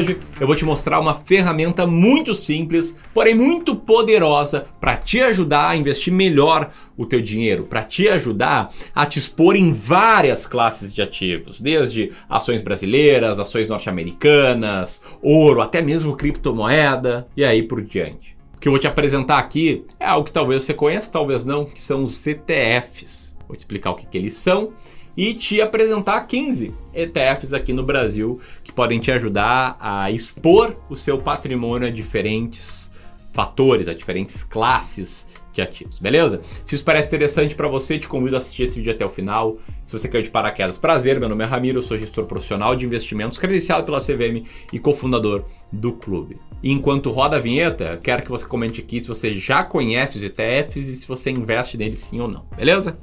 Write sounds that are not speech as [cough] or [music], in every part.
hoje eu vou te mostrar uma ferramenta muito simples, porém muito poderosa para te ajudar a investir melhor o teu dinheiro, para te ajudar a te expor em várias classes de ativos, desde ações brasileiras, ações norte-americanas, ouro, até mesmo criptomoeda e aí por diante. O que eu vou te apresentar aqui é algo que talvez você conheça, talvez não, que são os ETFs. Vou te explicar o que, que eles são e te apresentar 15 ETFs aqui no Brasil que podem te ajudar a expor o seu patrimônio a diferentes fatores, a diferentes classes de ativos, beleza? Se isso parece interessante para você, te convido a assistir esse vídeo até o final. Se você quer de paraquedas, prazer, meu nome é Ramiro, eu sou gestor profissional de investimentos, credenciado pela CVM e cofundador do clube. E enquanto roda a vinheta, quero que você comente aqui se você já conhece os ETFs e se você investe neles sim ou não, beleza?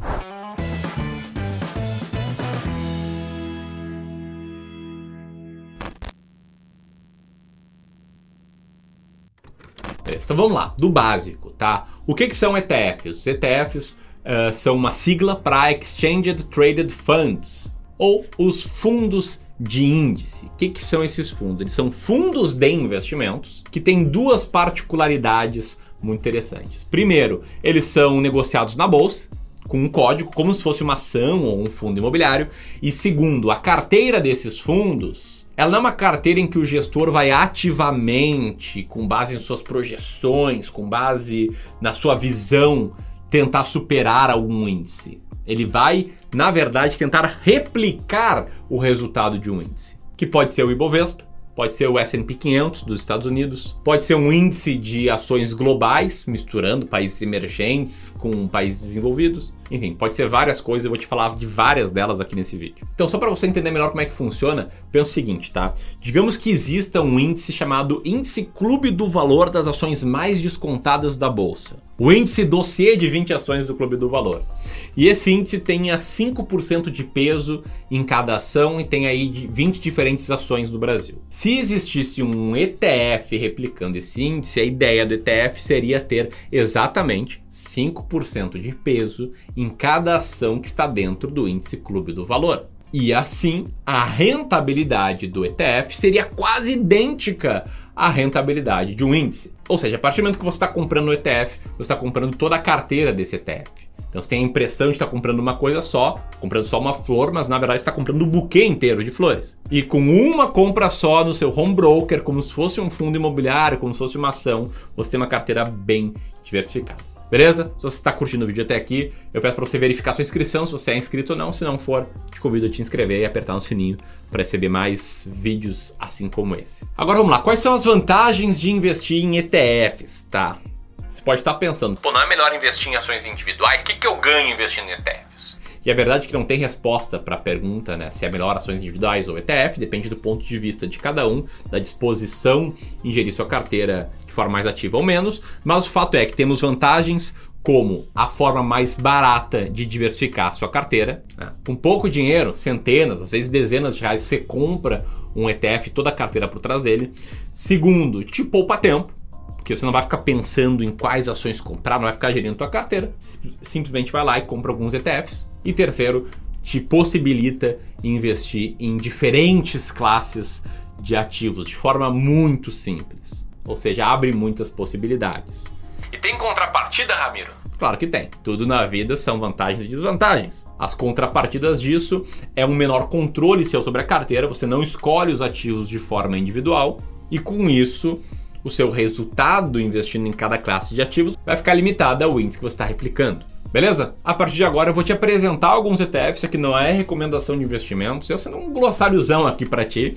Então vamos lá, do básico, tá? O que, que são ETFs? Os ETFs uh, são uma sigla para Exchanged Traded Funds, ou os fundos de índice. O que, que são esses fundos? Eles são fundos de investimentos que têm duas particularidades muito interessantes. Primeiro, eles são negociados na bolsa, com um código, como se fosse uma ação ou um fundo imobiliário. E segundo, a carteira desses fundos ela não é uma carteira em que o gestor vai ativamente, com base em suas projeções, com base na sua visão, tentar superar algum índice. Ele vai, na verdade, tentar replicar o resultado de um índice, que pode ser o Ibovespa, pode ser o S&P 500 dos Estados Unidos, pode ser um índice de ações globais, misturando países emergentes com países desenvolvidos. Enfim, pode ser várias coisas, eu vou te falar de várias delas aqui nesse vídeo. Então, só para você entender melhor como é que funciona, pensa o seguinte, tá? Digamos que exista um índice chamado Índice Clube do Valor das Ações Mais Descontadas da Bolsa. O índice dossiê de 20 ações do Clube do Valor. E esse índice tenha 5% de peso em cada ação e tem aí 20 diferentes ações do Brasil. Se existisse um ETF replicando esse índice, a ideia do ETF seria ter exatamente 5% de peso em cada ação que está dentro do índice Clube do Valor. E assim, a rentabilidade do ETF seria quase idêntica à rentabilidade de um índice. Ou seja, a partir do momento que você está comprando o ETF, você está comprando toda a carteira desse ETF. Então você tem a impressão de estar comprando uma coisa só, comprando só uma flor, mas na verdade está comprando um buquê inteiro de flores. E com uma compra só no seu home broker, como se fosse um fundo imobiliário, como se fosse uma ação, você tem uma carteira bem diversificada. Beleza? Se você está curtindo o vídeo até aqui, eu peço para você verificar sua inscrição, se você é inscrito ou não. Se não for, te convido a te inscrever e apertar no sininho para receber mais vídeos assim como esse. Agora vamos lá, quais são as vantagens de investir em ETFs, tá? Você pode estar pensando, pô, não é melhor investir em ações individuais? O que, que eu ganho investindo em ETFs? E a verdade é que não tem resposta para a pergunta, né? Se é melhor ações individuais ou ETF, depende do ponto de vista de cada um, da disposição em gerir sua carteira forma mais ativa ou menos, mas o fato é que temos vantagens como a forma mais barata de diversificar sua carteira. Né? Com pouco dinheiro, centenas, às vezes dezenas de reais, você compra um ETF, toda a carteira por trás dele. Segundo, te poupa tempo, porque você não vai ficar pensando em quais ações comprar, não vai ficar gerindo tua carteira, simplesmente vai lá e compra alguns ETFs. E terceiro, te possibilita investir em diferentes classes de ativos de forma muito simples. Ou seja, abre muitas possibilidades. E tem contrapartida, Ramiro? Claro que tem. Tudo na vida são vantagens e desvantagens. As contrapartidas disso é um menor controle seu sobre a carteira, você não escolhe os ativos de forma individual e com isso o seu resultado investindo em cada classe de ativos vai ficar limitado ao índice que você está replicando. Beleza? A partir de agora eu vou te apresentar alguns ETFs, aqui não é recomendação de investimentos, eu sendo um glossáriozão aqui para ti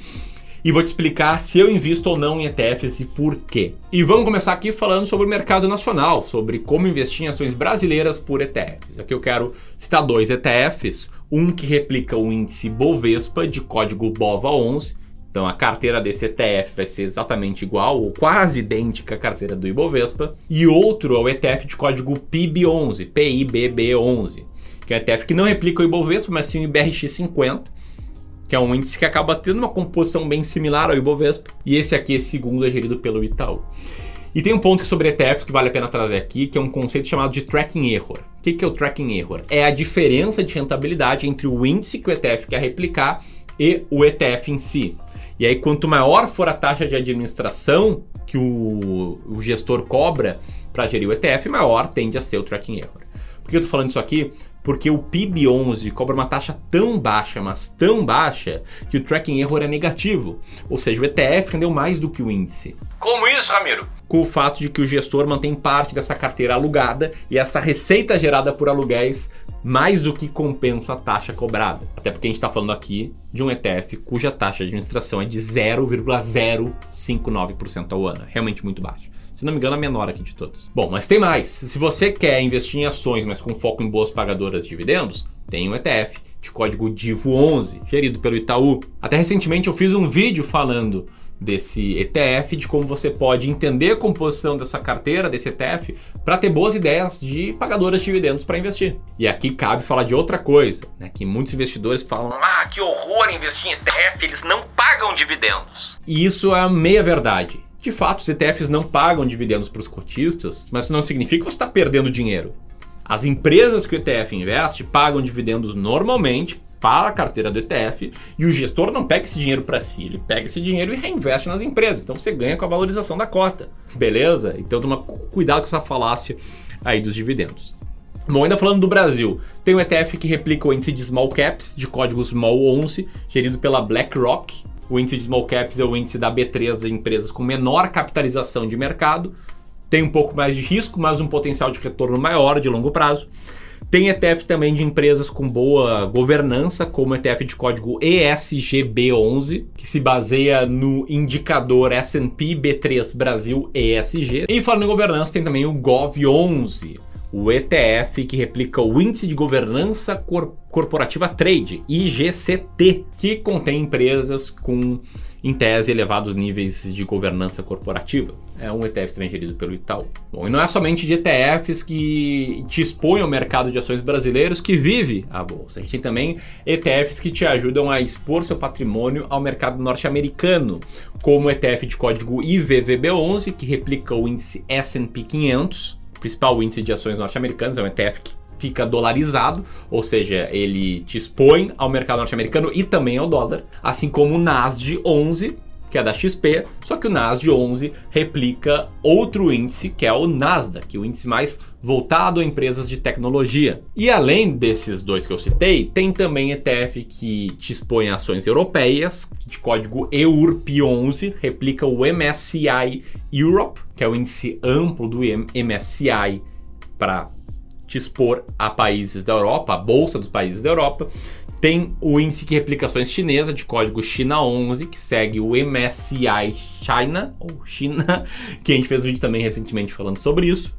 e vou te explicar se eu invisto ou não em ETFs e por quê. E vamos começar aqui falando sobre o mercado nacional, sobre como investir em ações brasileiras por ETFs. Aqui eu quero citar dois ETFs, um que replica o índice Bovespa de código BOVA11. Então a carteira desse ETF vai ser exatamente igual ou quase idêntica à carteira do Ibovespa. E outro é o ETF de código PIB11, PIBB11, que é um ETF que não replica o Ibovespa, mas sim o IBRX50 que é um índice que acaba tendo uma composição bem similar ao Ibovespa, e esse aqui, esse segundo, é gerido pelo Itaú. E tem um ponto sobre ETFs que vale a pena trazer aqui, que é um conceito chamado de tracking error. O que é o tracking error? É a diferença de rentabilidade entre o índice que o ETF quer replicar e o ETF em si. E aí, quanto maior for a taxa de administração que o, o gestor cobra para gerir o ETF, maior tende a ser o tracking error. Por que eu estou falando isso aqui? Porque o PIB11 cobra uma taxa tão baixa, mas tão baixa, que o tracking error é negativo. Ou seja, o ETF rendeu mais do que o índice. Como isso, Ramiro? Com o fato de que o gestor mantém parte dessa carteira alugada e essa receita gerada por aluguéis mais do que compensa a taxa cobrada. Até porque a gente está falando aqui de um ETF cuja taxa de administração é de 0,059% ao ano. Realmente muito baixa. Se não me engano, a menor aqui de todas. Bom, mas tem mais. Se você quer investir em ações, mas com foco em boas pagadoras de dividendos, tem um ETF de código DIVO11, gerido pelo Itaú. Até recentemente eu fiz um vídeo falando desse ETF, de como você pode entender a composição dessa carteira, desse ETF, para ter boas ideias de pagadoras de dividendos para investir. E aqui cabe falar de outra coisa, né, que muitos investidores falam: Ah, que horror investir em ETF, eles não pagam dividendos. E isso é a meia verdade. De fato, os ETFs não pagam dividendos para os cotistas, mas isso não significa que você está perdendo dinheiro. As empresas que o ETF investe pagam dividendos normalmente para a carteira do ETF e o gestor não pega esse dinheiro para si, ele pega esse dinheiro e reinveste nas empresas. Então você ganha com a valorização da cota, beleza? Então toma cuidado com essa falácia aí dos dividendos. Bom, ainda falando do Brasil, tem um ETF que replica o índice de Small Caps, de código Small 11, gerido pela BlackRock. O índice de Small Caps é o índice da B3 de empresas com menor capitalização de mercado. Tem um pouco mais de risco, mas um potencial de retorno maior de longo prazo. Tem ETF também de empresas com boa governança, como ETF de código ESGB11, que se baseia no indicador S&P B3 Brasil ESG. E falando em governança, tem também o GOV11, o ETF que replica o Índice de Governança Cor Corporativa Trade, IGCT, que contém empresas com, em tese, elevados níveis de governança corporativa. É um ETF também gerido pelo Itaú. Bom, e não é somente de ETFs que te expõem ao mercado de ações brasileiros que vive a bolsa. A gente tem também ETFs que te ajudam a expor seu patrimônio ao mercado norte-americano, como o ETF de código IVVB11, que replica o índice S&P 500, principal índice de ações norte-americanas, é um ETF que fica dolarizado, ou seja, ele te expõe ao mercado norte-americano e também ao dólar, assim como o Nasdaq 11, que é da XP, só que o Nasdaq 11 replica outro índice, que é o Nasdaq, o índice mais voltado a empresas de tecnologia. E além desses dois que eu citei, tem também ETF que te expõe a ações europeias, de código EURP11, replica o MSCI Europe, que é o índice amplo do MSCI para te expor a países da Europa, a bolsa dos países da Europa. Tem o índice de replicações chinesa de código China 11, que segue o MSCI China, ou China, [laughs] que a gente fez um vídeo também recentemente falando sobre isso.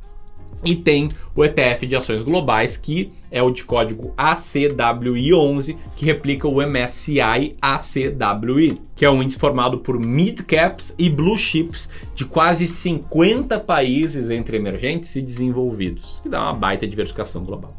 E tem o ETF de ações globais, que é o de código ACWI11, que replica o MSCI ACWI, que é um índice formado por mid caps e blue chips de quase 50 países entre emergentes e desenvolvidos, que dá uma baita diversificação global.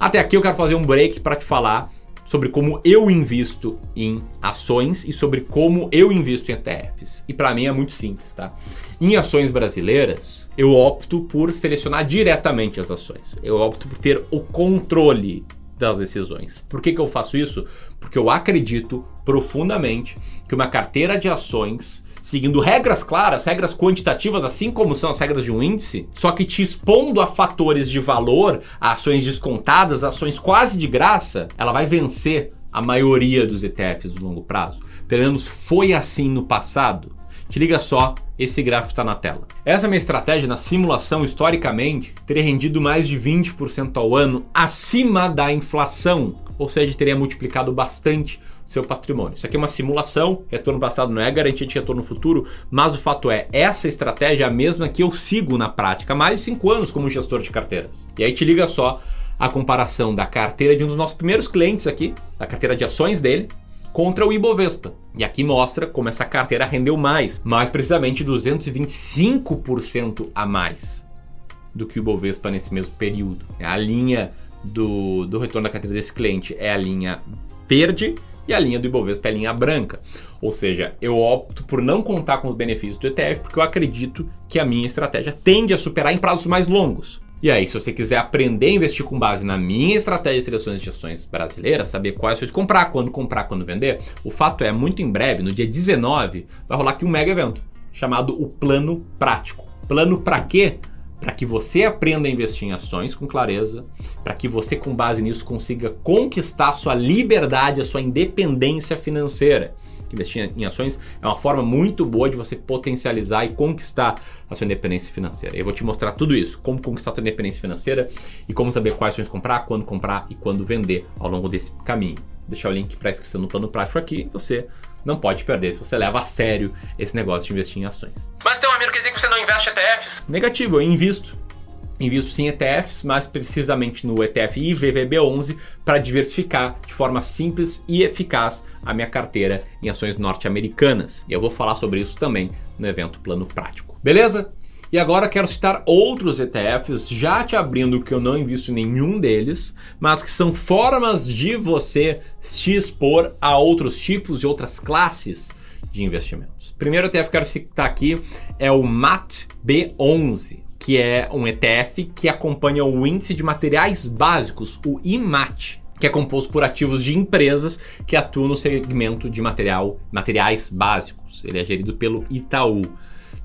Até aqui eu quero fazer um break para te falar sobre como eu invisto em ações e sobre como eu invisto em ETFs. E para mim é muito simples, tá? Em ações brasileiras, eu opto por selecionar diretamente as ações. Eu opto por ter o controle das decisões. Por que, que eu faço isso? Porque eu acredito profundamente que uma carteira de ações seguindo regras claras, regras quantitativas, assim como são as regras de um índice, só que te expondo a fatores de valor, a ações descontadas, ações quase de graça, ela vai vencer a maioria dos ETFs do longo prazo. Pelo menos foi assim no passado. Te liga só, esse gráfico está na tela. Essa minha estratégia na simulação, historicamente, teria rendido mais de 20% ao ano acima da inflação, ou seja, teria multiplicado bastante seu patrimônio. Isso aqui é uma simulação, retorno passado não é garantia de retorno futuro, mas o fato é, essa estratégia é a mesma que eu sigo na prática há mais de 5 anos como gestor de carteiras. E aí te liga só a comparação da carteira de um dos nossos primeiros clientes aqui, da carteira de ações dele, contra o Ibovespa. E aqui mostra como essa carteira rendeu mais, mais precisamente 225% a mais do que o Ibovespa nesse mesmo período. A linha do, do retorno da carteira desse cliente é a linha verde e a linha do Ibovespa é linha branca. Ou seja, eu opto por não contar com os benefícios do ETF porque eu acredito que a minha estratégia tende a superar em prazos mais longos. E aí, se você quiser aprender a investir com base na minha estratégia de seleções de ações brasileiras, saber quais ações comprar, quando comprar, quando vender, o fato é, muito em breve, no dia 19, vai rolar aqui um mega evento chamado o Plano Prático. Plano para quê? Para que você aprenda a investir em ações com clareza, para que você, com base nisso, consiga conquistar a sua liberdade, a sua independência financeira investir em ações é uma forma muito boa de você potencializar e conquistar a sua independência financeira. Eu vou te mostrar tudo isso, como conquistar a sua independência financeira e como saber quais ações comprar, quando comprar e quando vender ao longo desse caminho. Vou deixar o link para inscrição no plano prático aqui, você não pode perder se você leva a sério esse negócio de investir em ações. Mas tem um amigo que diz que você não investe em ETFs? Negativo, eu invisto Invisto sim em ETFs, mas precisamente no ETF IVVB11 para diversificar de forma simples e eficaz a minha carteira em ações norte-americanas. E eu vou falar sobre isso também no evento Plano Prático. Beleza? E agora quero citar outros ETFs, já te abrindo que eu não invisto em nenhum deles, mas que são formas de você se expor a outros tipos e outras classes de investimentos. Primeiro ETF que quero citar aqui é o MAT B11 que é um ETF que acompanha o índice de materiais básicos, o IMAT, que é composto por ativos de empresas que atuam no segmento de material, materiais básicos. Ele é gerido pelo Itaú.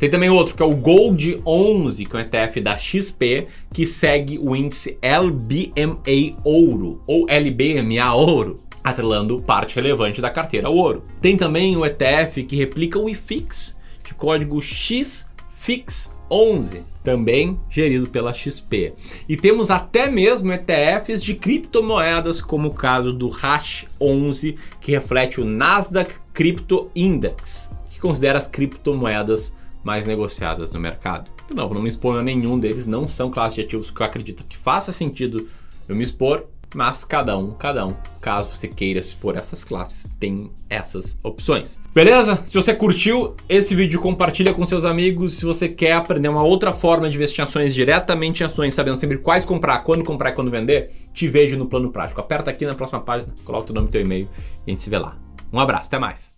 Tem também outro que é o Gold 11, que é um ETF da XP, que segue o índice LBMA Ouro, ou LBMA Ouro, atrelando parte relevante da carteira ao ouro. Tem também o ETF que replica o IFIX, de código XFIX11, também gerido pela XP. E temos até mesmo ETFs de criptomoedas, como o caso do Hash 11, que reflete o Nasdaq Crypto Index, que considera as criptomoedas mais negociadas no mercado. Não, não me exponho a nenhum deles, não são classes de ativos que eu acredito que faça sentido eu me expor, mas cada um, cada um, caso você queira se expor essas classes, tem essas opções. Beleza? Se você curtiu esse vídeo, compartilha com seus amigos. Se você quer aprender uma outra forma de investir em ações diretamente em ações, sabendo sempre quais comprar, quando comprar e quando vender, te vejo no plano prático. Aperta aqui na próxima página, coloca o nome e teu e-mail e a gente se vê lá. Um abraço, até mais.